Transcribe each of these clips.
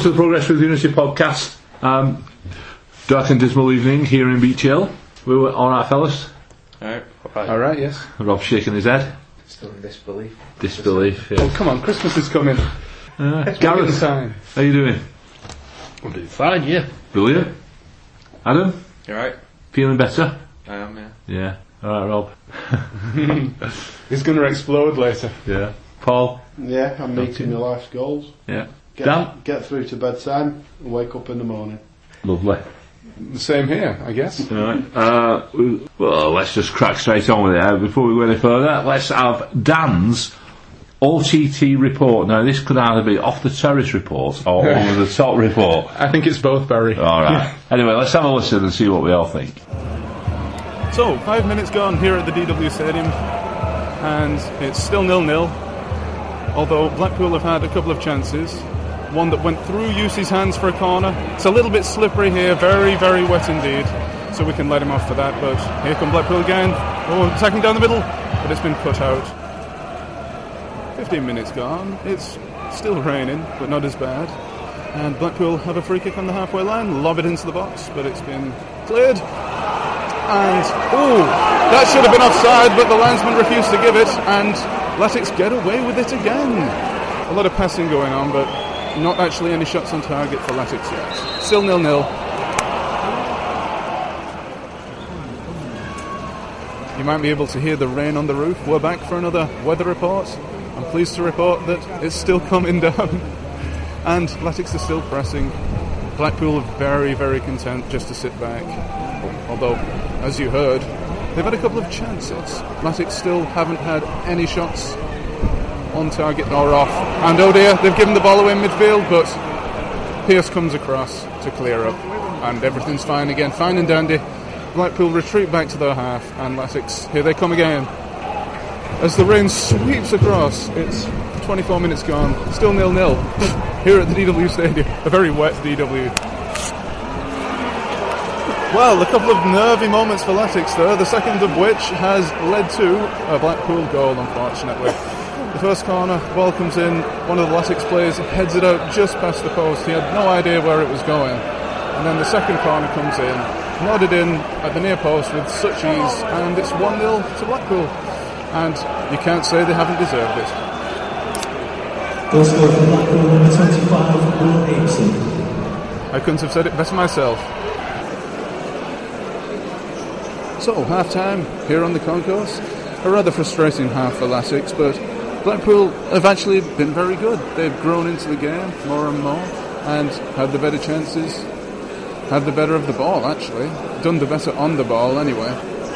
welcome to the Progress with Unity podcast. Um, dark and dismal evening here in Beech Hill. We were all right, fellas. Alright, All right, yes. Rob's shaking his head. Still in disbelief. Disbelief. Oh, come on, Christmas is coming. Uh, It's Gareth, Gareth time. how you doing? I'm doing fine, yeah. Brilliant. Adam, You alright? feeling better? I am, yeah. Yeah. All right, Rob. It's going to explode later. Yeah. Paul. Yeah, I'm meeting my life's goals. Yeah. Get, Dan. get through to bedtime and wake up in the morning. Lovely. The same here, I guess. All right. Uh, we- well, let's just crack straight on with it. Uh, before we go any further, let's have Dan's OTT report. Now, this could either be off the terrace report or over the top report. I think it's both, Barry. All right. Anyway, let's have a listen and see what we all think. So, five minutes gone here at the DW Stadium, and it's still nil-nil. Although Blackpool have had a couple of chances. One that went through Jussi's hands for a corner. It's a little bit slippery here, very, very wet indeed. So we can let him off for that. But here come Blackpool again. Oh, attacking down the middle, but it's been cut out. 15 minutes gone. It's still raining, but not as bad. And Blackpool have a free kick on the halfway line, lob it into the box, but it's been cleared. And oh, that should have been offside, but the linesman refused to give it, and Latics get away with it again. A lot of passing going on, but not actually any shots on target for Latics yet. Still nil nil. You might be able to hear the rain on the roof. We're back for another weather report. I'm pleased to report that it's still coming down, and Latics are still pressing. Blackpool are very, very content just to sit back. Although, as you heard, they've had a couple of chances. Latics still haven't had any shots on target or off. And oh dear, they've given the ball away in midfield, but Pearce comes across to clear up. And everything's fine again, fine and dandy. Blackpool retreat back to their half, and Latics, here they come again. As the rain sweeps across, it's 24 minutes gone, still nil nil. Here at the DW Stadium, a very wet DW. Well, a couple of nervy moments for Latics there, the second of which has led to a Blackpool goal, unfortunately. First corner, ball comes in, one of the Latics players heads it out just past the post. He had no idea where it was going. And then the second corner comes in, nodded in at the near post with such ease, and it's 1 0 to Blackpool. And you can't say they haven't deserved it. Goal scorer for Blackpool, number 25, Will Aitken. I couldn't have said it better myself. So, half time here on the concourse. A rather frustrating half for Latics, but Blackpool have actually been very good. They've grown into the game more and more and had the better chances, had the better of the ball actually, done the better on the ball anyway.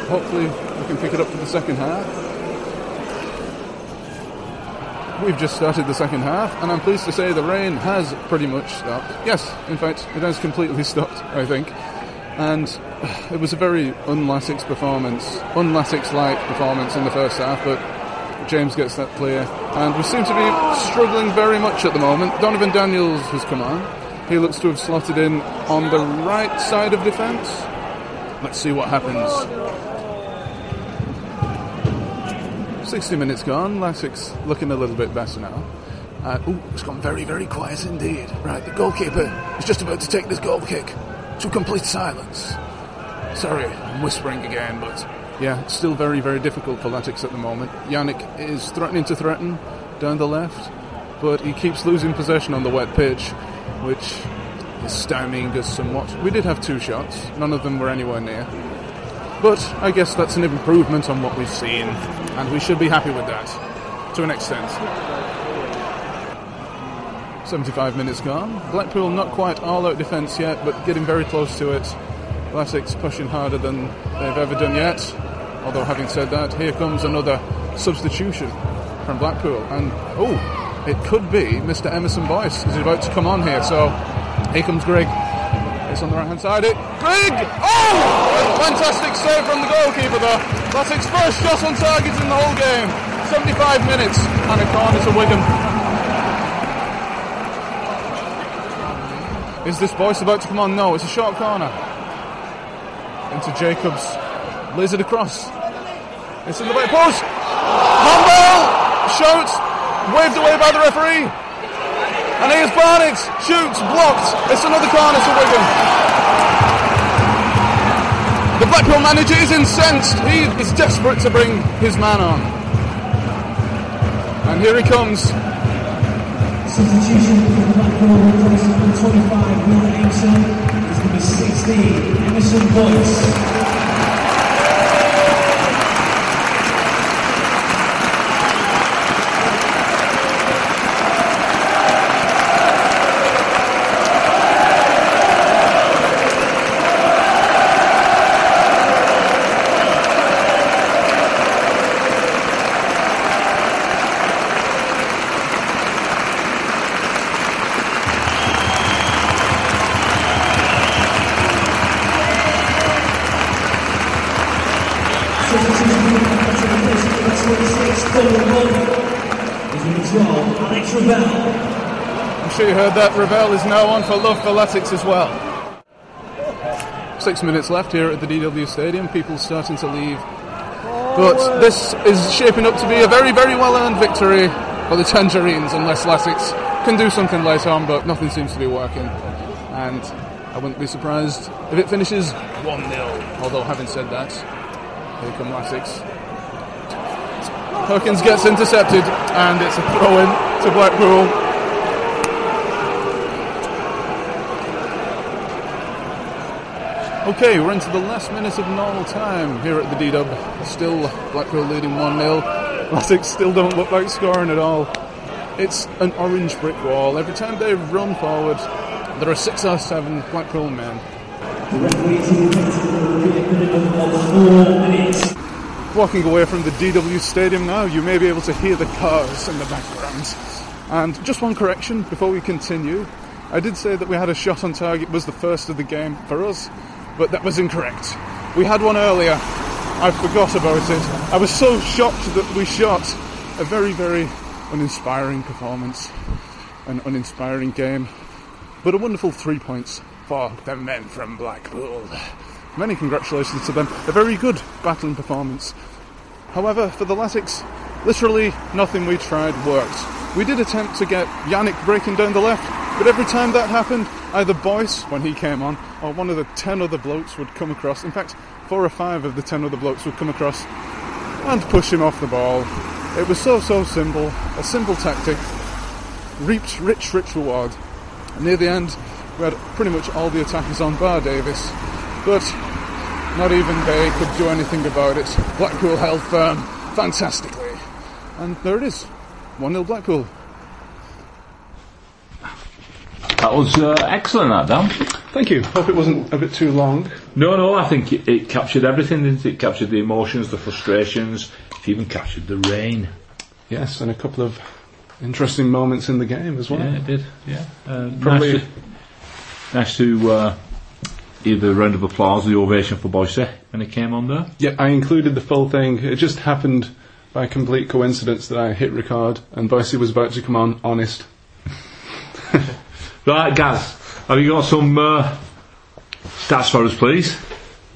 Hopefully, we can pick it up for the second half. We've just started the second half, and I'm pleased to say the rain has pretty much stopped. Yes, in fact, it has completely stopped, I think. And it was a very un-Latics performance, un-Latics-like performance in the first half, but James gets that clear. And we seem to be struggling very much at the moment. Donervon Daniels has come on. He looks to have slotted in on the right side of defence. Let's see what happens. 60 minutes gone. Latics looking a little bit better now. Uh, ooh, it's gone very, very quiet indeed. Right, the goalkeeper is just about to take this goal kick to complete silence. Sorry, I'm whispering again, but yeah, still very, very difficult for Latics at the moment. Yanic is threatening to threaten down the left, but he keeps losing possession on the wet pitch, which is stymieing us somewhat. We did have two shots, none of them were anywhere near. But I guess that's an improvement on what we've seen, and we should be happy with that, to an extent. 75 minutes gone. Blackpool not quite all out defence yet, but getting very close to it. Latics pushing harder than they've ever done yet. Although, having said that, here comes another substitution from Blackpool. And, oh, it could be Mr. Emerson Boyce is about to come on here. So, here comes Grigg. It's on the right hand side. It, Grigg! Oh! Fantastic save from the goalkeeper there. his first shot on target in the whole game. 75 minutes, and a corner to Wigan. Is this Boyce about to come on? No, it's a short corner. Into Jacobs. Lays across. It's in the back post. Handball! Shout! Waved away by the referee. And here's Barnett. Shoots, blocked. It's another corner to Wigan. The Blackpool manager is incensed. He is desperate to bring his man on. And here he comes. Substitution for the Blackpool number 25, Will Aimson, is number 16, Emerson Boyce. Substitution for the Blackpool replacing number 26, Colin Mulvey, is number 12, Alex Ravel. That. Ravel is now on for Love for Latics as well. Six minutes left here at the DW Stadium. People starting to leave. But this is shaping up to be a very, very well earned victory for the Tangerines, unless Latics can do something later on, but nothing seems to be working. And I wouldn't be surprised if it finishes 1 0. Although, having said that, here come Latics. Perkins gets intercepted, and it's a throw in to Blackpool. Okay, we're into the last minute of normal time here at the D-Dub. Still Blackpool leading 1-0. Latics still don't look like scoring at all. It's an orange brick wall. Every time they run forward, there are six or seven Blackpool men. Minutes. Walking away from the DW Stadium now, you may be able to hear the cars in the background. And just one correction before we continue. I did say that we had a shot on target was the first of the game for us, but that was incorrect. We had one earlier. I forgot about it. I was so shocked that we shot a very, very uninspiring performance, an uninspiring game, but a wonderful three points for the men from Blackpool. Many congratulations to them. A very good battling performance. However, for the Latics, literally nothing we tried worked. We did attempt to get Yanic breaking down the left, but every time that happened, either Boyce, when he came on, or one of the ten other blokes would come across. In fact, four or five of the ten other blokes would come across and push him off the ball. It was so, so simple. A simple tactic. Reaped rich, rich reward. Near the end, we had pretty much all the attackers on bar Davies, but not even they could do anything about it. Blackpool held firm fantastically. And there it is 1 0 Blackpool. That was uh, excellent, that Dan. Thank you. Hope it wasn't a bit too long. No, no, I think it, it captured everything. Didn't it? it captured the emotions, the frustrations. It even captured the rain. Yes, and a couple of interesting moments in the game as well. Yeah, it did. Yeah, uh, Probably- nice to, nice to uh, hear the round of applause, or the ovation for Boyce when he came on there. Yeah, I included the full thing. It just happened by complete coincidence that I hit record and Boyce was about to come on honest. Right, Gaz, have you got some uh, stats for us, please?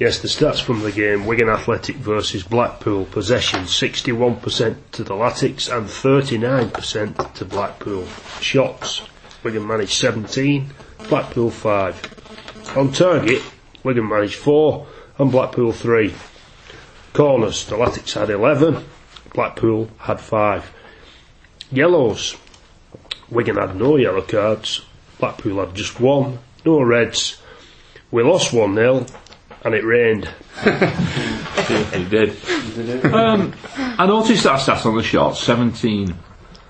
Yes, the stats from the game Wigan Athletic versus Blackpool possession 61% to the Latics and 39% to Blackpool. Shots Wigan managed 17, Blackpool 5. On target, Wigan managed 4 and Blackpool 3. Corners, the Latics had 11, Blackpool had 5. Yellows, Wigan had no yellow cards, Blackpool had just one, no reds. We lost 1 0 and it rained. He did. Um, I noticed that stats on the shot, 17.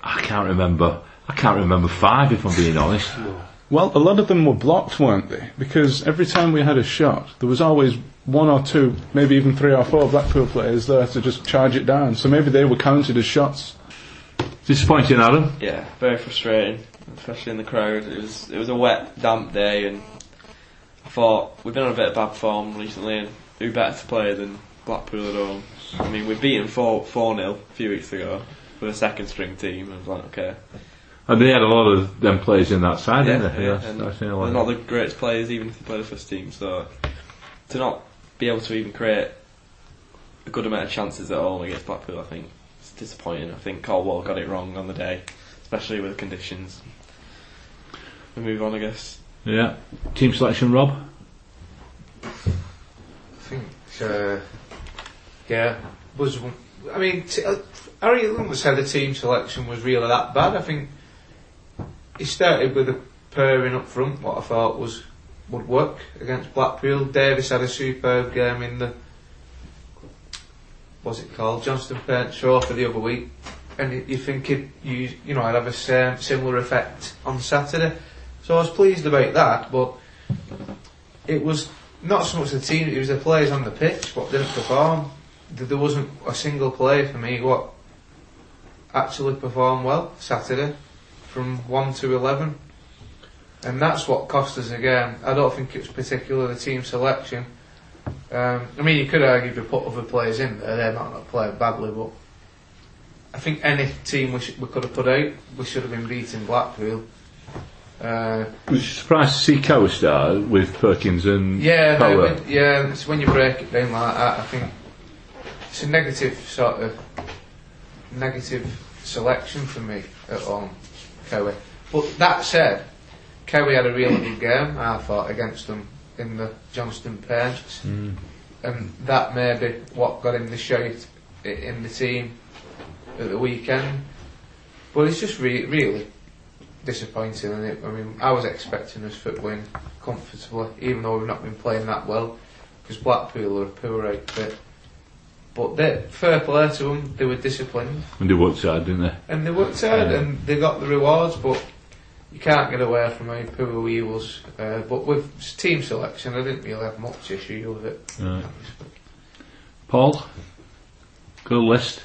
I can't remember. I can't remember five, if I'm being honest. Well, a lot of them were blocked, weren't they? Because every time we had a shot, there was always one or two, maybe even three or four Blackpool players there to just charge it down. So maybe they were counted as shots. Disappointing, Adam. Yeah, very frustrating, especially in the crowd. It was it was a wet, damp day, and I thought we've been on a bit of bad form recently, and who better to play than Blackpool at home? I mean, we beat them four four 0 a few weeks ago with a second string team. And I was like, okay, And they had a lot of them players in that side, yeah, didn't they? yeah, that's, know, they're like- not the greatest players, even if they play the first team. So to not be able to even create a good amount of chances at home against Blackpool, I think it's disappointing. I think Caldwell got it wrong on the day, especially with the conditions. We move on, I guess. Yeah. Team selection, Rob. I think, uh, yeah, was. I mean, t- uh, Harry Lundler said the team selection was really that bad. I think he started with a pairing up front, what I thought was would work against Blackpool. Davies had a superb game in the what's it called, Johnstone Paint for the other week, and you- you think it, you you know, I'd have a same, similar effect on Saturday. So I was pleased about that, but it was not so much the team, it was the players on the pitch what didn't perform. There wasn't a single player for me what actually performed well Saturday from 1 to 11. And that's what cost us again. I don't think it was particularly the team selection. Um, I mean, you could argue if you put other players in there, they might not play badly, but I think any team we, sh- we could have put out, we should have been beating Blackpool. Uh, Was you surprised to see Cowie start with Perkins and Yeah, no, when, yeah. It's when you break it down like that, I think it's a negative sort of negative selection for me at home, Cowie. But that said, Cowie had a really good game. I thought against them in the Johnstone Paints, and that may be what got him the shout in the team at the weekend. But it's just re- really disappointing, and it? I mean, I was expecting us to win comfortably, even though we've not been playing that well, because Blackpool are a poor outfit. But they, fair play to them, they were disciplined And they worked hard, didn't they? and they worked hard Yeah. and they got the rewards. But you can't get away from how poor we was. Uh, but with team selection, I didn't really have much issue with it. Right. Paul, got a list.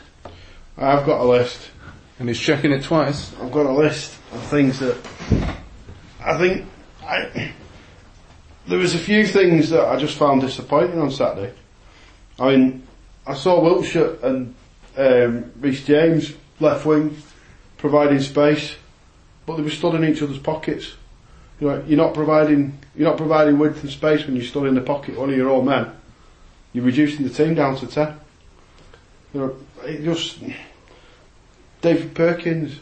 I've got a list. And he's checking it twice. I've got a list of things that I think I, there was a few things that I just found disappointing on Saturday. I mean, I saw Wildschut and um, Reece James left wing providing space, but they were stood in each other's pockets. You know, you're not providing you're not providing width and space when you're stood in the pocket of one of your own men. You're reducing the team down to ten. You know, it just David Perkins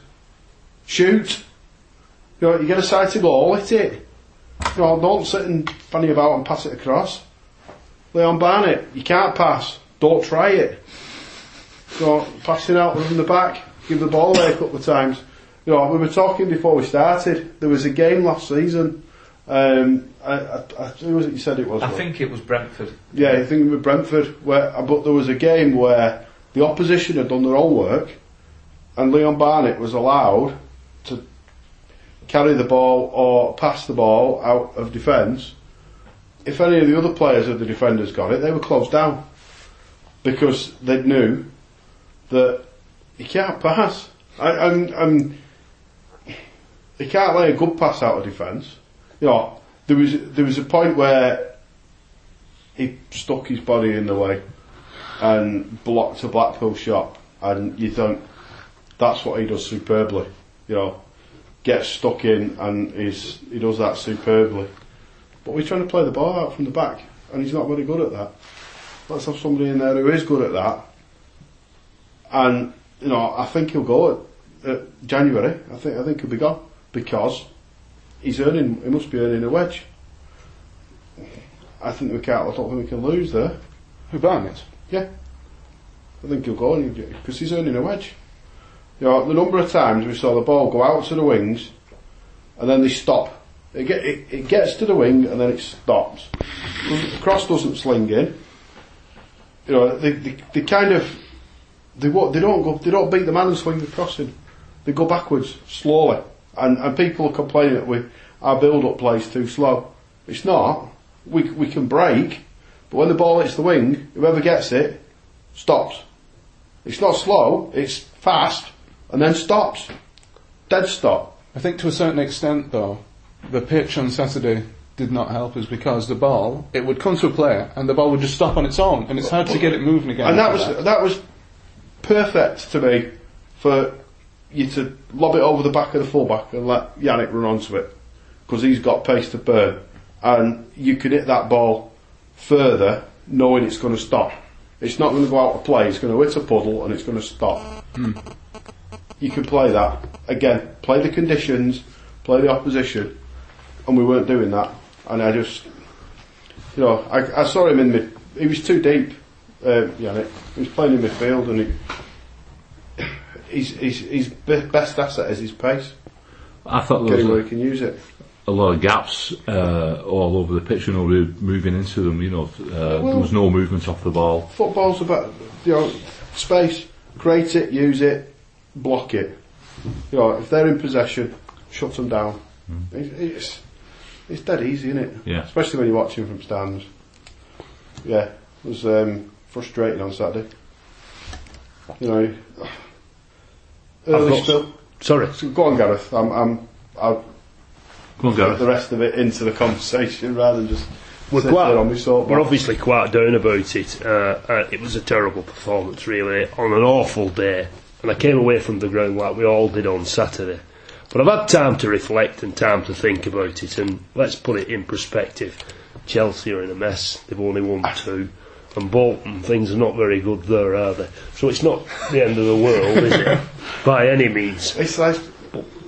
shoot. You know, you get a side to goal, hit it. You know, don't sit and funny about and pass it across. Leon Barnett, you can't pass. Don't try it. So passing out from the back, give the ball away a couple of times. You know, we were talking before we started. There was a game last season. Um, I, I, I, who was it you said it was? I think it was Brentford. Yeah, I think it was Brentford, where but there was a game where the opposition had done their own work, and Leon Barnett was allowed carry the ball or pass the ball out of defence. If any of the other players of the defenders got it, they were closed down because they knew that you can't pass. I, I'm, I'm, you can't lay a good pass out of defence. You know, there was there was a point where he stuck his body in the way and blocked a Blackpool shot, and you think that's what he does superbly. You know, gets stuck in and he's, he does that superbly. But we're trying to play the ball out from the back, and he's not very good at that. Let's have somebody in there who is good at that. And you know, I think he'll go at, at January. I think I think he'll be gone because he's earning. He must be earning a wedge. I think we can't. I don't think we can lose there. Who Barnett? Yeah. I think he'll go because he's earning a wedge. You know, the number of times we saw the ball go out to the wings and then they stop. It, get, it, it gets to the wing and then it stops. The cross doesn't sling in. You know, they, they, they kind of they what they don't go they don't beat the man and swing the crossing. They go backwards slowly, and and people are complaining that we our build up plays too slow. It's not. We we can break, but when the ball hits the wing, whoever gets it stops. It's not slow. It's fast, and then stops. Dead stop. I think to a certain extent, though, the pitch on Saturday did not help us because the ball, it would come to a player and the ball would just stop on its own, and it's hard to get it moving again. And that was that was perfect to me for you to lob it over the back of the fullback and let Yanic run onto it because he's got pace to burn, and you can hit that ball further knowing it's going to stop. It's not going to go out of play. It's going to hit a puddle and it's going to stop. Hmm. You can play that again. Play the conditions. Play the opposition. and we weren't doing that. And I just, you know, I, I saw him in mid. He was too deep. Uh, Yanic. He was playing in midfield, and he, he's, he's, his best asset is his pace. I thought there Getting where was he can use it. a, lot of gaps uh, all over the pitch and nobody moving into them. You know, uh, there was no movement off the ball. Football's about you know space. Create it, use it, block it. You know, if they're in possession, shut them down. It- It's it's dead easy, isn't it? Yeah. Especially when you're watching from stands. Yeah, it was um, frustrating on Saturday. You know, early spill. Sorry. So go on, Gareth. I'm, I'm, I'll Go on, Gareth. the rest of it into the conversation rather than just We're quite-. We're obviously quite down about it. Uh, uh, it was a terrible performance, really, on an awful day. And I came away from the ground like we all did on Saturday. But I've had time to reflect and time to think about it, and let's put it in perspective. Chelsea are in a mess. They've only won two. And Bolton, things are not very good there, are they? So it's not the end of the world, is it? By any means. It's like,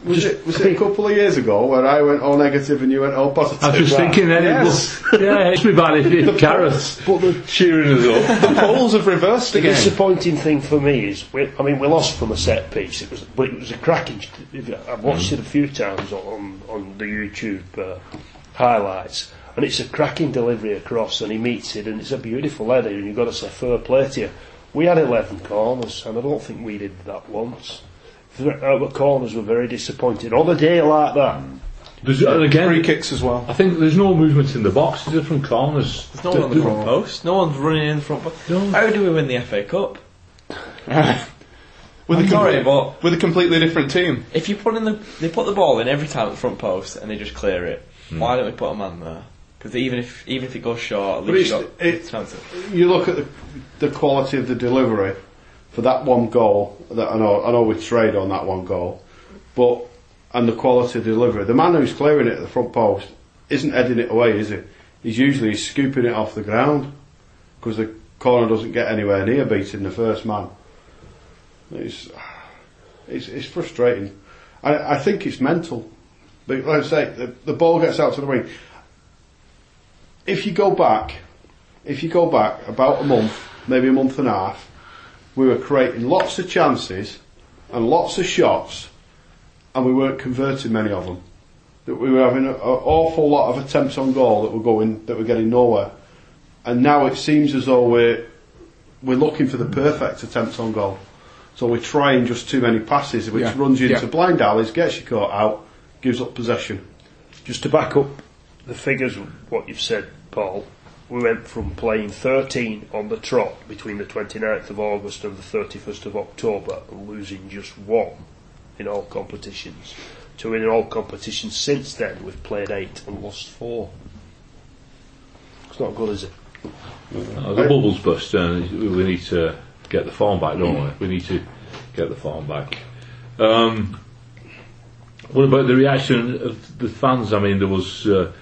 was it was it a couple of years ago where I went all negative and you went all positive? I was just Right. thinking then, Yes. it was, yeah, it's be bad if, if Gareth But the cheering us up. The polls have reversed again. The disappointing thing for me is, we, I mean, we lost from a set piece. It was, but it was a cracking. I've watched it a few times on on the YouTube uh, highlights, and it's a cracking delivery across, and he meets it, and it's a beautiful header, and you've got to say fair play to you. We had 11 corners, and I don't think we did that once. Our corners were very disappointed on a day like that. There's, and again, Free kicks as well. I think there's no movement in the box. There's different corners. There's no one on the front post. No one's running in the front post. How do we win the FA Cup? With I'm a sorry, complete- but with a completely different team. if you put in the, they put the ball in every time at the front post and they just clear it. Hmm. Why don't we put a man there? Because even if even if it goes short, at least you got it- chance of. You look at the, the quality of the delivery for that one goal. That I know I know we trade on that one goal, but and the quality of delivery. The man who's clearing it at the front post isn't heading it away, is he? He's usually scooping it off the ground because the corner doesn't get anywhere near beating the first man. It's it's, it's frustrating. I, I think it's mental. But like I say, the, the ball gets out to the wing. If you go back, if you go back about a month, maybe a month and a half, we were creating lots of chances and lots of shots, and we weren't converting many of them. That we were having an awful lot of attempts on goal that were going, that were getting nowhere. And now it seems as though we're we're looking for the perfect attempt on goal. So we're trying just too many passes, which Yeah. runs you into Yeah. blind alleys, gets your caught out, gives up possession. Just to back up the figures what you've said, Paul, we went from playing 13 on the trot between the 29th of August and the 31st of October and losing just one in all competitions to in all competitions since then we've played eight and lost four. It's not good, is it? Uh, the bubbles burst, and we need to get the form back, don't we? We need to get the form back. Um, what about the reaction of the fans? I mean, there was uh,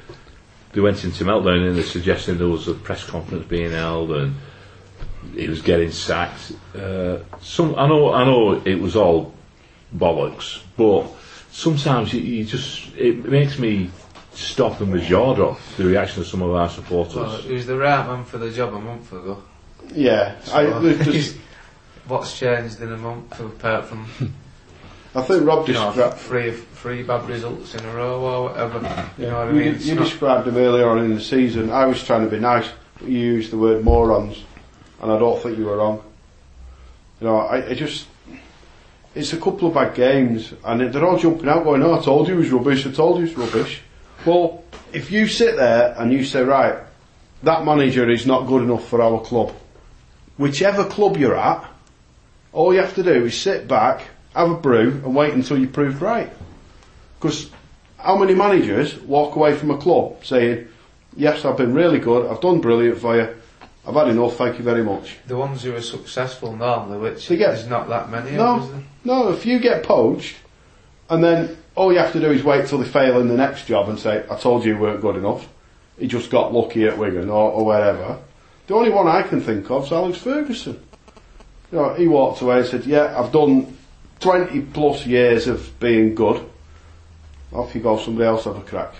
they went into meltdown and they're suggesting there was a press conference being held and he was getting sacked. Uh, some I know I know it was all bollocks, but sometimes you, you just it makes me stop and my jaw drop the reaction of some of our supporters. Well, he was the right man for the job a month ago. Yeah, I, So, there's just, What's changed in a month apart from I think Rob you know described. three three bad results in a row or whatever? You know what I mean? you not- described him earlier on in the season. I was trying to be nice, but you used the word morons, and I don't think you were wrong. You know, I, I just. It's a couple of bad games, and they're all jumping out going, oh, I told you it was rubbish, I told you it's rubbish. Well, if you sit there and you say, right, that manager is not good enough for our club, whichever club you're at, all you have to do is sit back, have a brew, and wait until you're proved right. Because how many managers walk away from a club saying, yes, I've been really good, I've done brilliant for you, I've had enough, thank you very much. the ones who are successful normally, which They get- there's not that many No. of, is? No, if you get poached, and then all you have to do is wait till they fail in the next job and say, I told you you weren't good enough, he just got lucky at Wigan or, or wherever. The only one I can think of is Alex Ferguson. You know, he walked away and said, yeah, I've done 20 plus years of being good. Off you go, somebody else have a crack.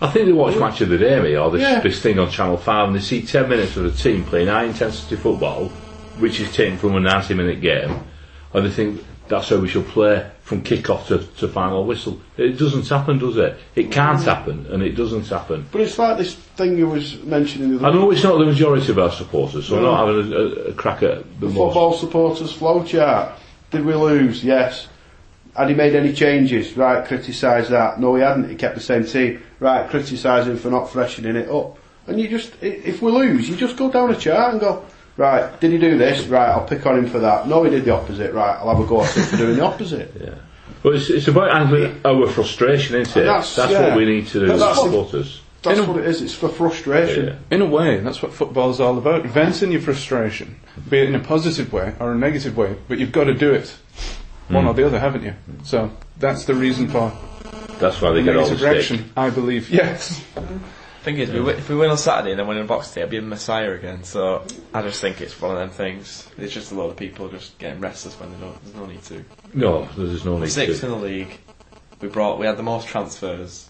I think they watch Match of the Day, me, or this, Yeah. this thing on Channel 5, and they see 10 minutes of a team playing high intensity football, which is taken from a 90 minute game, and they think that's how we should play from kick off to, to final whistle. It doesn't happen, does it? It can't happen, and it doesn't happen. But it's like this thing you was mentioning the I know it's not the majority of our supporters, so No. I'm not having a, a, a crack at the The football supporters flowchart. Did we lose? Yes. Had he made any changes? Right, criticise that. No, he hadn't. He kept the same team. Right, criticise him for not freshening it up. And you just, if we lose, you just go down a chart and go, right, did he do this? Right, I'll pick on him for that. No, he did the opposite. Right, I'll have a go at him for doing the opposite. Yeah. Well, it's, it's about handling our frustration, isn't it? That's- That's, yeah. what we need to do as supporters. That's In a- what it is. It's for frustration. Yeah. In a way, that's what football's all about. Venting your frustration, be it in a positive way or a negative way, but you've got to do it. One Hmm. or the other, haven't you? So that's the reason for That's why they get all the negative stick. reaction, I believe. Yes. Thing is, we if we win on Saturday and then win in Boxing Day, I'll be a Messiah again. So I just think it's one of them things. It's just a lot of people just getting restless when they don't. There's no need to. No, there's no need Sixth to. in the league. We brought. We had the most transfers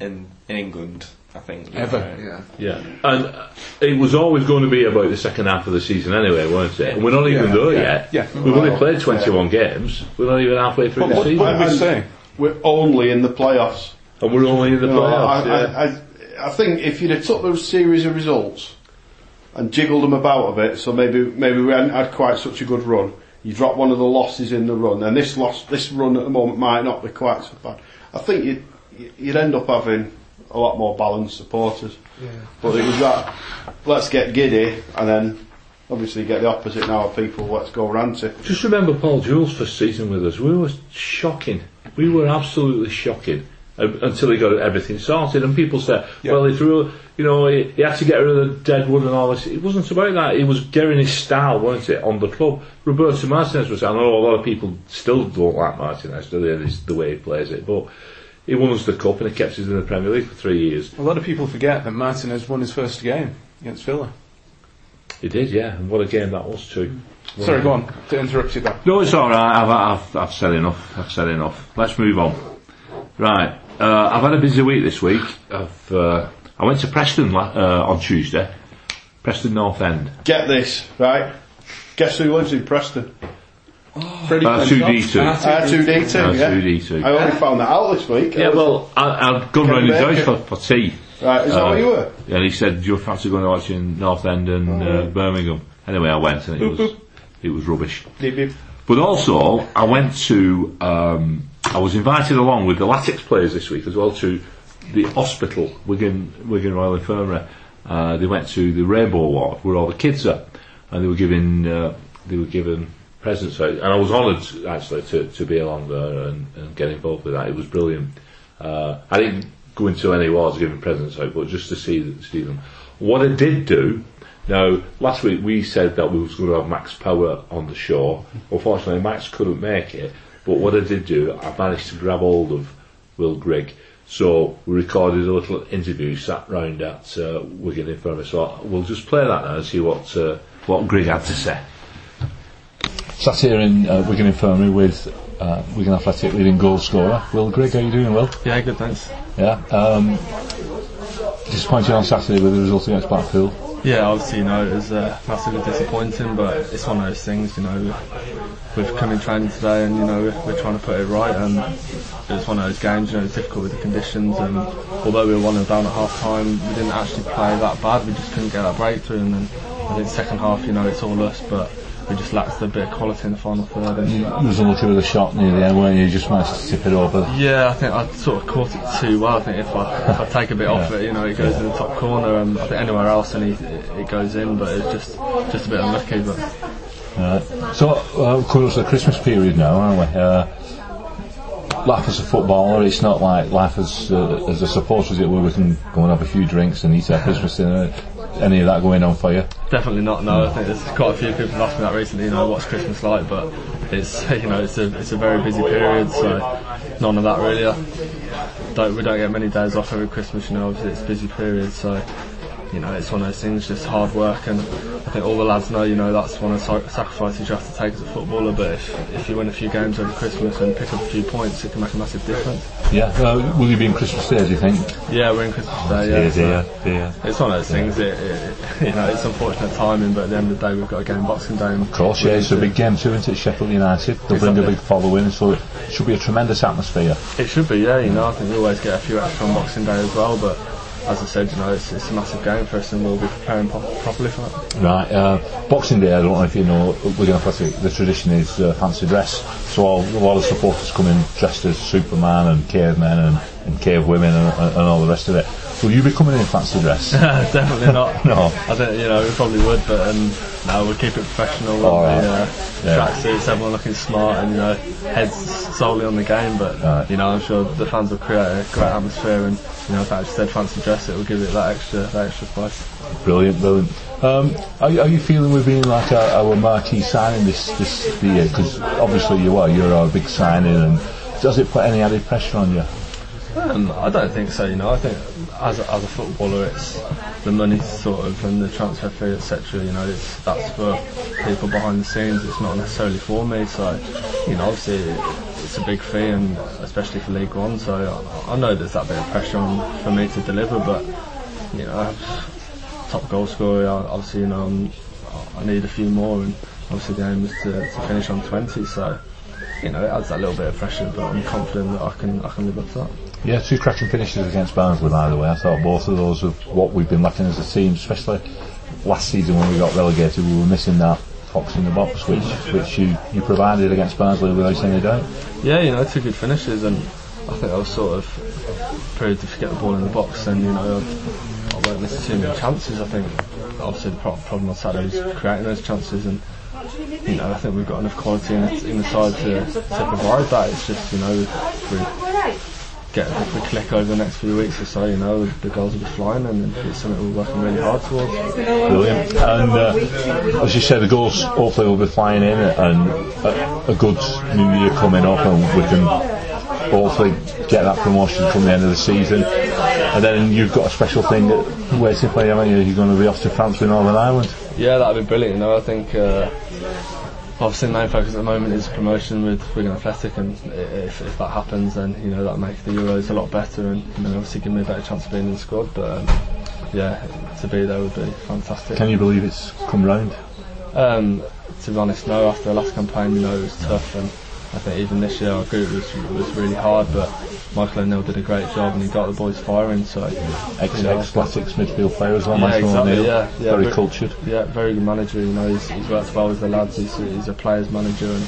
in in England. I think Ever. Yeah. Yeah, and uh, it was always going to be about the second half of the season anyway, weren't it? And we're not even Yeah, there yeah, yet. yeah. We've only played 21 games. We're not even halfway through What, the what, season. what did we And- say? We're only in the playoffs. and we're only in the You know, playoffs. I, yeah. I, I, I think if you'd have took those series of results and jiggled them about a bit, so maybe maybe we hadn't had quite such a good run. You drop one of the losses in the run, and this loss, this run at the moment might not be quite so bad. I think you'd you'd end up having a lot more balanced supporters. Yeah. But it was that let's get giddy, and then obviously get the opposite now of people. Let's go ranty. Just remember Paul Jewell's first season with us. We were shocking. We were absolutely shocking uh, until he got everything sorted. And people said, Yeah. well, he threw, you know, he, he had to get rid of the dead wood and all this. It wasn't about that. It was getting his style, wasn't it, on the club. Roberto Martinez was, I know a lot of people still don't like Martinez, do they? It's the way he plays it. But he won us the cup and he kept us in the Premier League for three years. A lot of people forget that Martinez won his first game against Villa. He did, yeah. And what a game that was too. Sorry, go on. To interrupt you there. No, it's all right. I've, I've, I've said enough. I've said enough. Let's move on. Right. Uh, I've had a busy week this week. I've, uh, I went to Preston la- uh, on Tuesday. Preston North End. Get this right. Guess who lives in Preston? Freddie Uh, Prinze. 2D2. R2D2. Uh, yeah. 2D2. I only found that out this week. Yeah, well, I, I'd gone round his Ken house Baker. for, for tea. Right, is that Uh, where you were? And he said, do you fancy going to watch in North End and uh, Birmingham? Anyway, I went and it was, it was rubbish. Beep, beep. But also, I went to, um, I was invited along with the Latics players this week as well to the hospital, Wigan, Wigan Royal Infirmary. Uh, they went to the Rainbow Ward where all the kids are, and they were giving, uh, they were given presents out. And I was honoured actually to, to be along there and, and get involved with that. It was brilliant. Uh, I didn't go into any wards giving presents out, but just to see see them. What I did do. Now, last week we said that we was going to have Max Power on the show. Unfortunately, Max couldn't make it. But what I did do, I managed to grab hold of Will Grigg. So we recorded a little interview, sat round at uh, Wigan Infirmary. So we'll just play that now and see what uh, what Grigg had to say. Sat here in uh, Wigan Infirmary with uh, Wigan Athletic leading goal scorer Will Grigg. How are you doing, Will? Yeah, good, thanks. Yeah. Um, disappointed on Saturday with the result against Blackpool. Yeah, obviously, you know, it was uh, massively disappointing, but it's one of those things, you know, we've come in training today and, you know, we're, we're trying to put it right and it was one of those games, you know, it's difficult with the conditions and although we were one and down at half time, we didn't actually play that bad, we just couldn't get that breakthrough and then I think second half, you know, it's all us, but we just lacked a bit of quality in the final third and You was unlucky with a shot near the end, weren't you? You just managed to tip it over. Yeah, I think I sort of caught it too well. I think if I if I take a bit off it, you know, it goes in the top corner. And I think anywhere else, and it, it goes in. But it's just just a bit unlucky. But. So, uh, of course, the Christmas period now, aren't we? Uh, life as a footballer, it's not like life as uh, as a supporter, is it, where we can go and have a few drinks and eat our Christmas dinner. Any of that going on for you? definitely not. No, I think there's quite a few people me that recently. You know, what's Christmas like? But it's you know it's a it's a very busy period. So none of that really. Don't we don't get many days off every Christmas. You know, obviously it's a busy period. So you know, it's one of those things, just hard work, and I think all the lads know, you know, that's one of the sacrifices you have to take as a footballer. But if, if you win a few games over Christmas and pick up a few points, it can make a massive difference. Yeah. Uh, will you be in Christmas Day? Do you think? Yeah, we're in Christmas Day. Yeah, dear, so dear, dear. it's one of those things. It, it, you know, it's unfortunate timing, but at the end of the day, we've got a game Boxing Day. Of course, yeah, it's a big game too, isn't it? Sheffield United. They'll bring a big following, so it should be a tremendous atmosphere. It should be, yeah. You know, I think we always get a few extra on Boxing Day as well, but. As I said, you know, it's, it's a massive game for us, and we'll be preparing properly for that. Right, uh, Boxing Day, I don't know if you know, Wigan Athletic, the tradition is uh, fancy dress. So all, a lot of supporters come in dressed as Superman and cavemen and, and cave women and, and all the rest of it. Will you be coming in fancy dress? Definitely not. No. I think you know we probably would, but um, no, we'll keep it professional. All right. uh, Yeah. Tracksuits, everyone looking smart, and you know heads solely on the game. But Right. you know, I'm sure the fans will create a great atmosphere, and you know, if I just said fancy dress, it will give it that extra, that extra spice. Brilliant, brilliant. Um, are, you- are you feeling we're being like our, our marquee signing this, this year? Because obviously you are, you're our big signing, and does it put any added pressure on you? Um, I don't think so. You know, I think as a, as a footballer, it's the money sort of and the transfer fee, etc. You know, it's that's for people behind the scenes. It's not necessarily for me. So, you know, obviously it's a big fee, and especially for League One. So I, I know there's that bit of pressure on for me to deliver, but you know, top goal scorer. Obviously, you know, I'm, I need a few more, and obviously the aim is to, to finish on 20. So. You know, it adds that little bit of pressure, but I'm confident that I can I can live up to that. Yeah, two cracking finishes against Barnsley, by the way. I thought both of those were what we've been lacking as a team, especially last season when we got relegated. We were missing that fox in the box, which which you, you provided against Barnsley without any doubt. Yeah, you know, two good finishes, and I think I was sort of if you get the ball in the box, then you know I, won't miss too many chances. I think obviously the problem on Saturday was creating those chances, and you know I think we've got enough quality in, the- in the side to, to provide that. It's just you know if we get we click over the next few weeks or so, you know the goals will be flying, and it's something we're working really hard towards. Brilliant. And uh, as you said, the goals hopefully will be flying in, and a, a good new year coming up, and we can hopefully get that promotion come the end of the season. And then you've got a special thing that waiting for you, haven't you? You're going to be off to France with Northern Ireland. Yeah, that'd be brilliant. You know, I think uh, obviously main focus at the moment is promotion with Wigan Athletic, and if, if that happens, then you know that makes the Euros a lot better, and you know, obviously give me a better chance of being in the squad. But um, yeah, to be there would be fantastic. Can you believe it's come round? Um, to be honest, no. After the last campaign, you know, it was tough, and I think even this year our group was was really hard. But Michael O'Neill did a great job, and he got the boys firing. So Ex you know, ex Latics midfield player as well, yeah, Michael exactly. O'Neill. Yeah, yeah, Very ve- cultured. Yeah, very good manager. You know, he's, he's worked well with the lads. He's, he's a players manager, and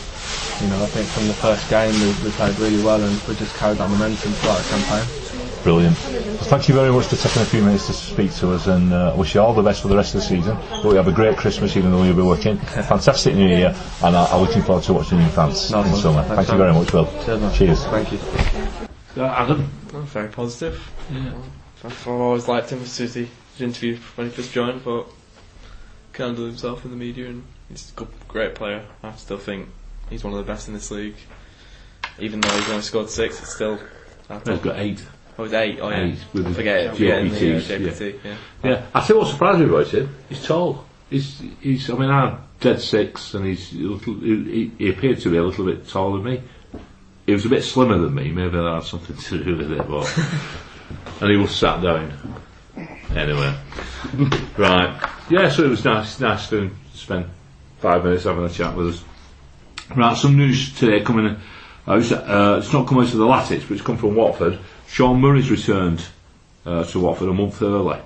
you know, I think from the first game we, we played really well, and we just carried that momentum throughout the campaign. Brilliant. Well, thank you very much for taking a few minutes to speak to us and uh, wish you all the best for the rest of the season. Hope you have a great Christmas even though you'll be working. Fantastic New Year and I- I'm looking forward to watching you in France Nice in one. summer. Thank you very very much, Will. Cheers. Cheers. Thank you. Uh, Adam? I'm very positive. I've always liked him for City. Did interview when he first joined, but can't handle himself in the media, and he's a good, great player. I still think he's one of the best in this league. Even though he's only scored six, it's still. I He's thought, got eight. Oh, was eight. Oh yeah, Eight with the forget it. The JPTs, JPT. Yeah. Yeah, I you what surprised me about him. He's tall. He's, he's. I mean, I'm dead six, and he's. A little, he, he appeared to be a little bit taller than me. He was a bit slimmer than me. Maybe that had something to do with it. But and he was sat down. Anyway, right. Yeah, so it was nice, nice to spend five minutes having a chat with us. Right, some news today coming. in. Uh, it's, uh, it's not come out of the Latics, but it's come from Watford. Sean Murray's returned uh, to Watford a month early.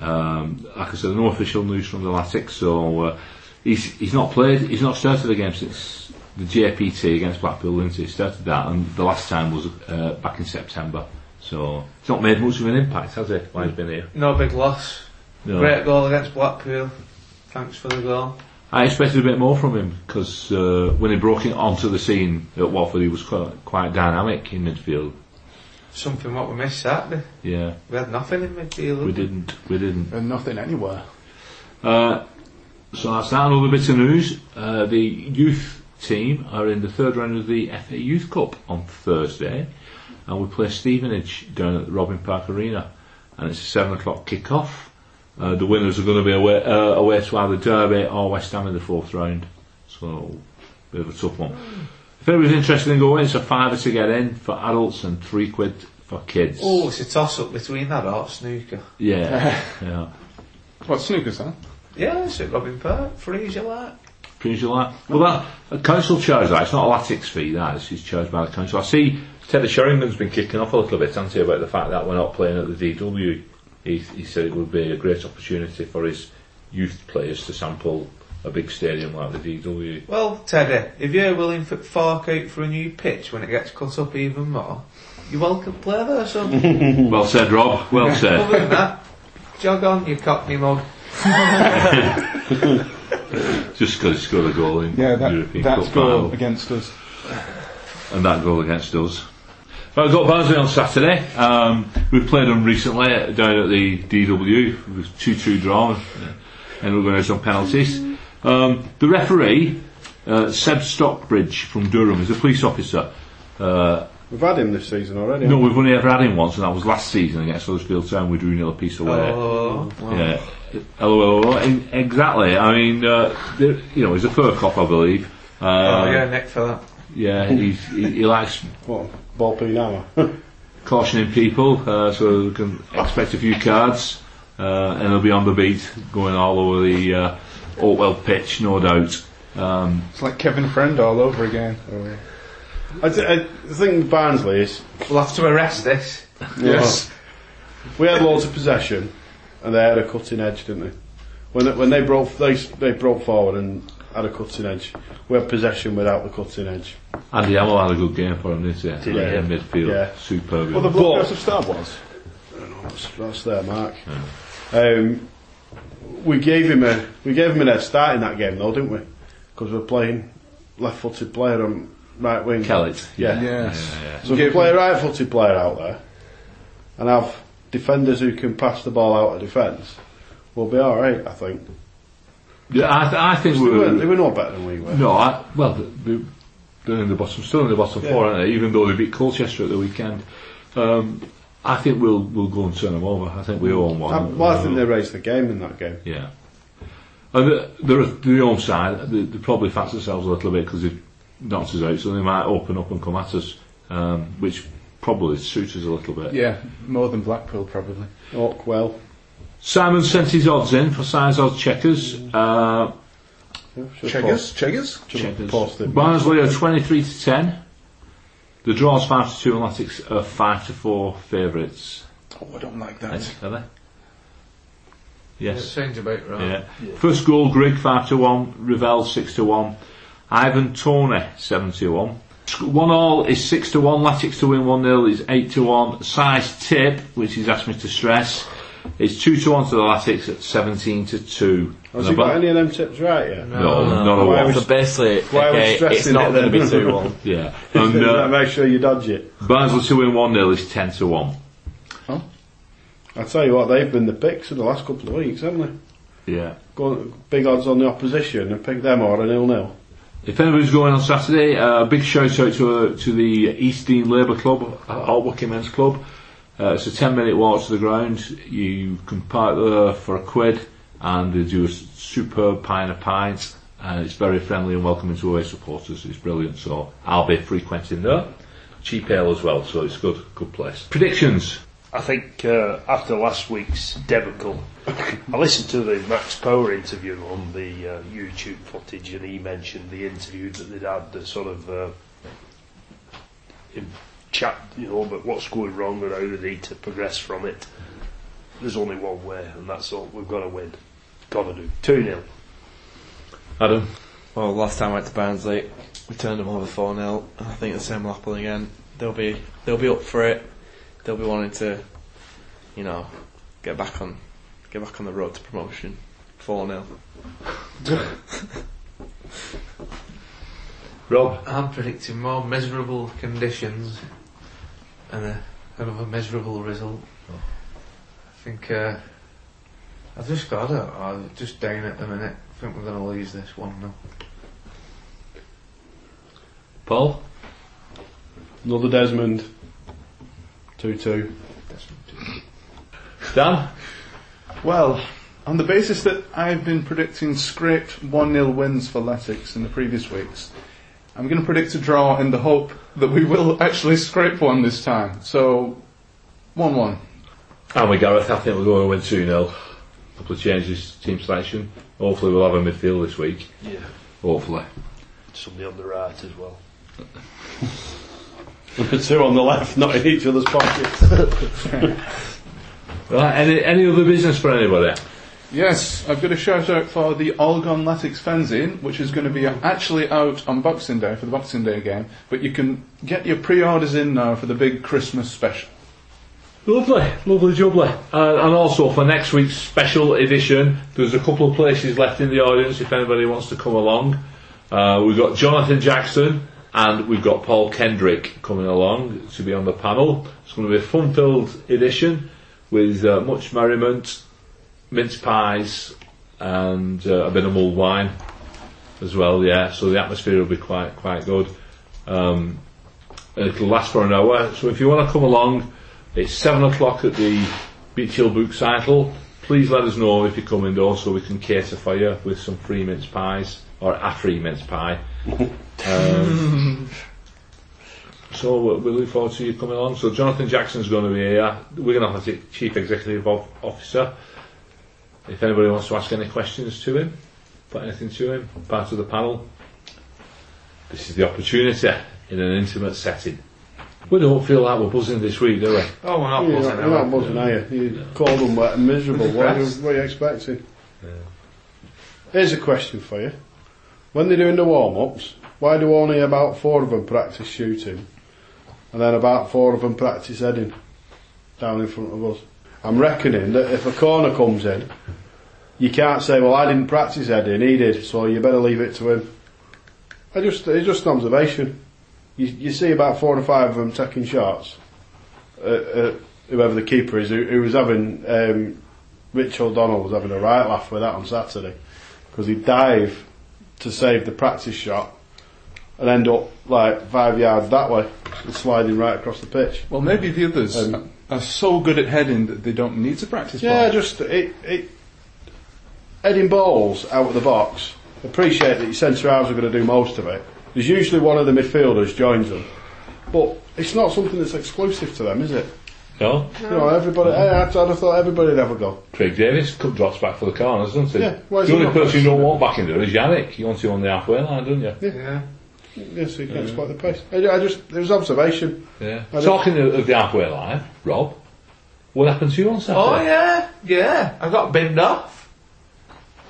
Um, like I said, no official news from the Latics, so uh, he's he's not played, he's not started a game since the JPT against Blackpool? He started that, and the last time was uh, back in September. So it's not made much of an impact, has it? While he's been here. No big loss. No. Great goal against Blackpool. Thanks for the goal. I expected a bit more from him because uh, when he broke it onto the scene at Watford, he was quite, quite dynamic in midfield. Something what we missed Saturday. Yeah, We had nothing in midfield. we didn't, we didn't. And nothing anywhere. Uh, so that's that. Another bit of news. Uh, the youth team are in the third round of the FA Youth Cup on Thursday, and we play Stevenage down at the Robin Park Arena, and it's a seven o'clock kick-off. Uh, the winners are going to be away, uh, away to either Derby or West Ham in the fourth round. So, a bit of a tough one. If anybody's interested in going, it's a fiver to get in for adults and three quid for kids. Oh, it's a toss up between that or snooker. Yeah, yeah. What snooker's that? Yeah, it's at Robin Park, free as you like. Pretty sure that. Well, that a council charge that. It's not a latics fee. That it's it's charged by the council. I see Teddy Sheringham has been kicking off a little bit, hasn't he, about the fact that we're not playing at the DW. He, he said it would be a great opportunity for his youth players to sample a big stadium like the DW. Well, Teddy, if you're willing to fork out for a new pitch when it gets cut up even more, you're welcome to play there, son. Well said, Rob. Well said. Other than that, jog on, you cockney mug. Just because he scored a goal in Yeah, that, European that's Cup goal final, against us. and that goal against us. Well, we've got Barnsley on Saturday. Um, we played them recently down at the DW. It was 2-2 draw, and we're going to some penalties. Um, the referee, uh, Seb Stockbridge from Durham, is a police officer. Uh, We've had him this season already. no, we've only ever had him once, and that was last season against Huddersfield Town. We drew nil a piece away. Oh, Yeah. Hello, hello. Exactly. I mean, uh, you know, he's a fur cop, I believe. Uh, oh yeah, Nick for that. yeah, he's, he, he likes we? What? Ball peen hammer. cautioning people, uh, so we can expect a few cards, uh, and he'll be on the beat, going all over the uh, Oakwell pitch, no doubt. Um, It's like Kevin Friend all over again. I, th- I think Barnsley is. We'll have to arrest this. Yes. We had loads of possession, and they had a cutting edge, didn't they? When they, when they broke they they broke forward and had a cutting edge. We had possession without the cutting edge. Andy Hammill had a good game for him, didn't he? Did yeah, in midfield, Yeah. superb. Well, the But- bloke of Star Wars. That's, that's their mark. Um, we gave him a we gave him an head start in that game though, didn't we? Because we're playing left-footed player on right wing. Kellett, yeah. Yes. yeah, yeah. So if we play a right-footed player out there and have defenders who can pass the ball out of defence, we'll be all right. I think. Yeah, I, th- I think They we were, were. they were no better than we were. No, I, well, they- they're in the bottom, still in the bottom Yeah. four, aren't they? Even though they beat Colchester at the weekend. Um, I think we'll we'll go and turn them over. I think we own one. I, well, I think they raised the game in that game. Yeah. And the, they're the home side. They, they probably fancy themselves a little bit because they've knocked us out, so they might open up and come at us, um, which probably suits us a little bit. Yeah, more than Blackpool probably. Oakwell. Simon sent his odds in for size odds checkers. Uh, Yeah, should Cheggers? Cheggers? post- should checkers. post it. Barnsley are 23 to 10. The draws 5 to 2 and Latics are 5 to 4 favourites. Oh, I don't like that. Are they? It Yes. sounds about right. Yeah. First goal, Grigg 5 to 1, Revell 6 to 1, Ivan Toney 7 to 1. One all is 6 to 1, Latics to win 1 0 is 8 to 1. Size tip, which he's asked me to stress, is 2 to 1 to the Latics at 17 to 2. Has And he got any of them tips right yet? no, not a Why one. So basically, Why are we okay, stressing it's not it going to be then? 2 1. Yeah. And uh, Make sure you dodge it. Barnsley to win 1 0 is 10 to 1. Huh? I tell you what, they've been the picks in the last couple of weeks, haven't they? Yeah. Go, big odds on the opposition and pick them or a nil nil. If anybody's going on Saturday, a uh, big shout out to, uh, to the East Dean Labour Club, uh, Altwickham Men's Club. Uh, it's a 10 minute walk to the ground. You can park there for a quid and they do a superb pint of pints. And it's very friendly and welcoming to away supporters. It's brilliant. So I'll be frequenting there. Cheap ale as well, so it's good, good place. Predictions. I think uh, after last week's debacle, I listened to the Max Power interview on the uh, YouTube footage, and he mentioned the interview that they'd had, the sort of uh, chat, you know, about what's going wrong and how they need to progress from it. There's only one way, and that's all. We've got to win. Got to do two 0 Adam. Well, last time I went to Barnsley, we turned them over 4 0. I think the same will happen again. They'll be they'll be up for it. They'll be wanting to, you know, get back on get back on the road to promotion. 4 0. Rob. I'm predicting more miserable conditions and a another miserable result. I think uh, I've just got it. I'm just down at the minute. I think we're going to lose this one now. Paul. Another Desmond. 2 2. Dan. Well, On the basis that I've been predicting scraped 1 0 wins for Latics in the previous weeks, I'm going to predict a draw in the hope that we will actually scrape one this time. So, 1 1. And we Gareth, I think we're going to win 2 0. A couple of changes to team selection. Hopefully, we'll have a midfield this week. Yeah. Hopefully. Somebody on the right as well. The two on the left, not in each other's pockets. Right, any, any other business for anybody? Yes, I've got a shout out for the Algon Latics fanzine, which is going to be actually out on Boxing Day for the Boxing Day game, but you can get your pre orders in now for the big Christmas special. Lovely, lovely, jubbly. Uh, and also for next week's special edition, there's a couple of places left in the audience if anybody wants to come along. Uh, we've got Jonathan Jackson and we've got Paul Kendrick coming along to be on the panel. It's going to be a fun-filled edition with uh, much merriment, mince pies, and uh, a bit of mulled wine as well. Yeah, so the atmosphere will be quite quite good. Um, it'll last for an hour. So if you want to come along, it's seven o'clock at the Beech Hill Book Cycle. Please let us know if you're coming though, so we can cater for you with some free mince pies or a free mince pie. um, so we look forward to you coming along. So Jonathan Jackson's going to be here. We're going to have a chief executive officer. If anybody wants to ask any questions to him, put anything to him, part of the panel. This is the opportunity in an intimate setting. We don't feel like we're buzzing this week, do we? Oh, we're not You're buzzing. not, you're not we? buzzing, are you? You cold and wet and miserable. What are, you, what are you expecting? Here's a question for you. When they're doing the warm-ups, why do only about four of them practice shooting and then about four of them practice heading down in front of us? I'm reckoning that if a corner comes in, you can't say, well, I didn't practice heading, he did, so you better leave it to him. I just, it's just an observation. You, you see about four or five of them taking shots uh, uh, whoever the keeper is, who, who was having um, Rich O'Donnell was having a right laugh with that on Saturday because he'd dive to save the practice shot and end up like five yards that way, and sliding right across the pitch. Well, maybe the others Um, are so good at heading that they don't need to practice Yeah, ball. just it, it heading balls out of the box. Appreciate that your centre halves are going to do most of it. There's usually one of the midfielders joins them, but it's not something that's exclusive to them, is it? No? You know, everybody. I, I'd have thought everybody'd have a go. Craig Davies cut drops back for the corners, doesn't he? Yeah, why is the he only not person you don't want back in there is Yanic. You want him on the halfway line, don't you? Yeah. yeah. Yes, so you can exploit the pace. I, I just it was observation. Yeah. I Talking of, of the halfway line, Rob, what happened to you on Saturday? Oh yeah, yeah. I got binned off.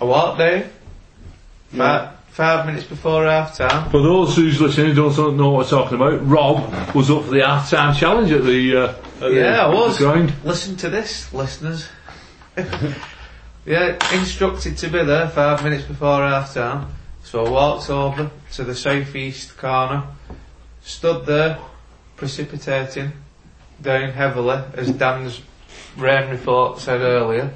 I walked down. Five, five minutes before half time. For those who's listening who don't know what we're talking about, Rob was up for the half-time challenge at the, uh, at Yeah, the, I was. ground. Listen to this, listeners. yeah, instructed to be there five minutes before half time. So I walked over to the southeast corner, stood there, precipitating down heavily, as Dan's rain report said earlier.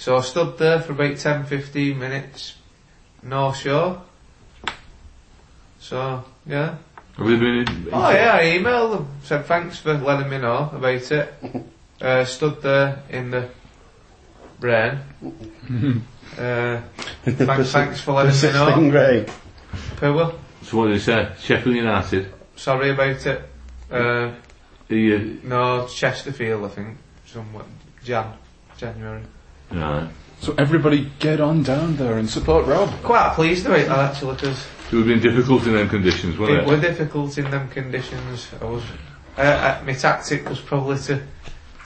So I stood there for about 10 15 minutes, no show. So, yeah. Have you been in, Oh yeah, I emailed them. Said thanks for letting me know about it. Uh, stood there in the rain. uh, thanks, thanks for letting me know. Persisting grey. Poor. So what did he say? Sheffield United? Sorry about it. Uh, uh, no, Chesterfield, I think. Somewhat Jan, January. Right. So everybody get on down there and support Rob. Quite pleased about that actually, because It would have been difficult in them conditions, it wouldn't it? were difficult in them conditions. I was, uh, uh, my tactic was probably to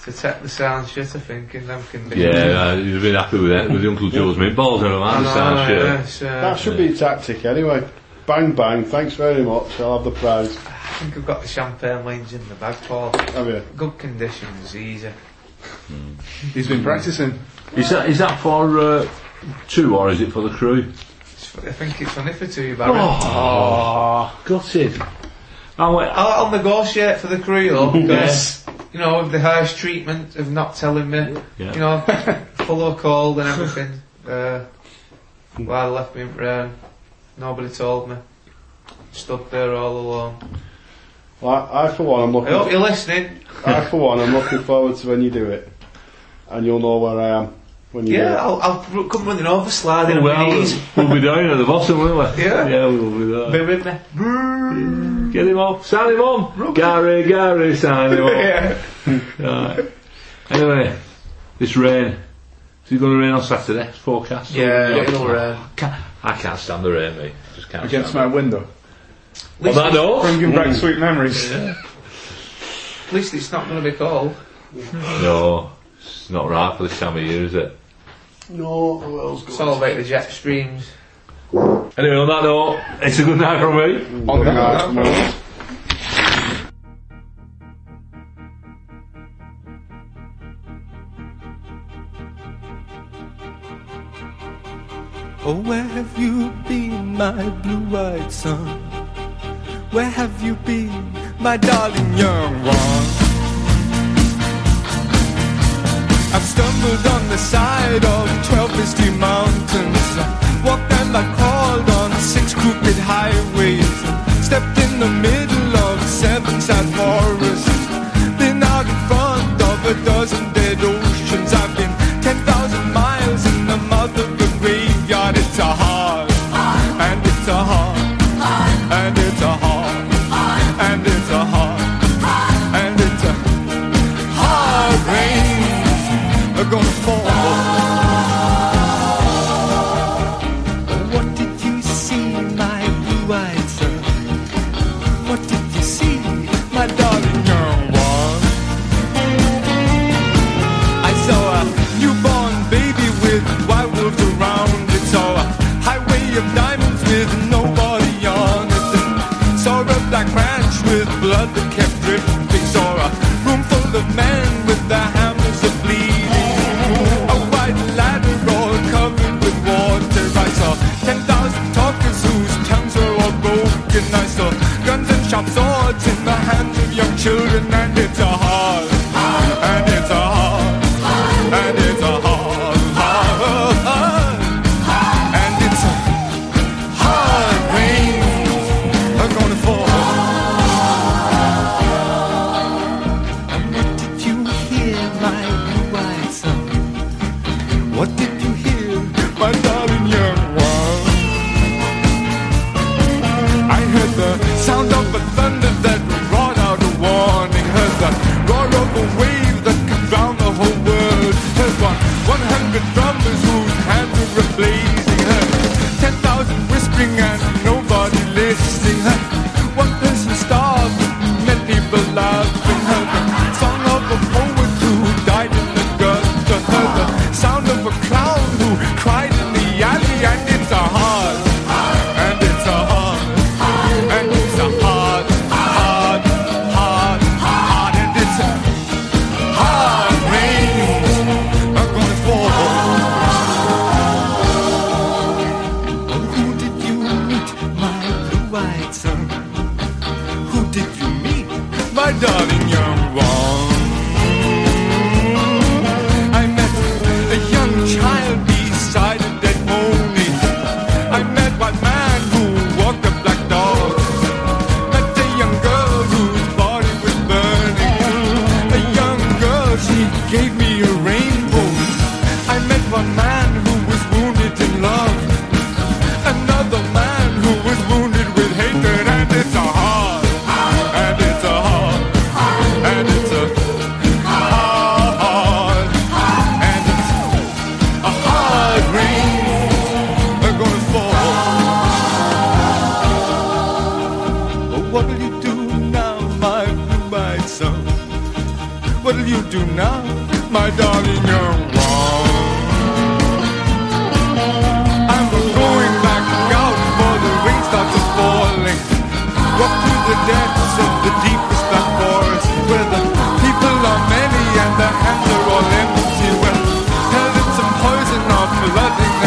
to take the sound shit. I think in them conditions. Yeah, uh, you'd have been happy with it, with the Uncle Joe's Mint Balls and I a know, sound shit. yes, uh, That should be a tactic anyway. Bang bang, thanks very much, I'll have the prize. I think I've got the champagne lines in the bag, Paul. Have you? Good conditions, easy. He's been practicing. Is that is that for uh, two or is it for the crew? I think it's only for two, Barry. Oh, gutted. Oh, wait, I'll, I'll negotiate for the crew though, because, you know, with the harsh treatment of not telling me, Yeah. you know, full of cold and everything, uh, while they left me in rain, nobody told me. Stood there all alone. Well, I, I for one, I'm I hope looking. you're listening. I for one, I'm looking forward to when you do it, and you'll know where I am. when you Yeah, get- I'll, I'll come running over, sliding on my Well, knees. we'll be down at the bottom, won't we? Yeah. Yeah, we'll be there. Be with me. Get him off. Sign him on. Gary, Gary, sign him on. Yeah. Right. Anyway, this rain. Is it going to rain on Saturday? It's forecast. Yeah, it'll rain. Can't, I can't stand the rain, me. Just can't Against stand my window. it. On that note, Bringing back mm. sweet memories. At least it's not going to be cold. no, it's not right for this time of year, is it? No, who else It's all about the jet streams. Anyway, on that note, it's a good night from me. On that note. Oh, where have you been, my blue-eyed son? Where have you been, my darling young one? I've stumbled on the side of twelve misty mountains. Walked and I crawled on six crooked highways. Stepped in the middle of seven sad forests. Been out in front of a dozen gonna love loving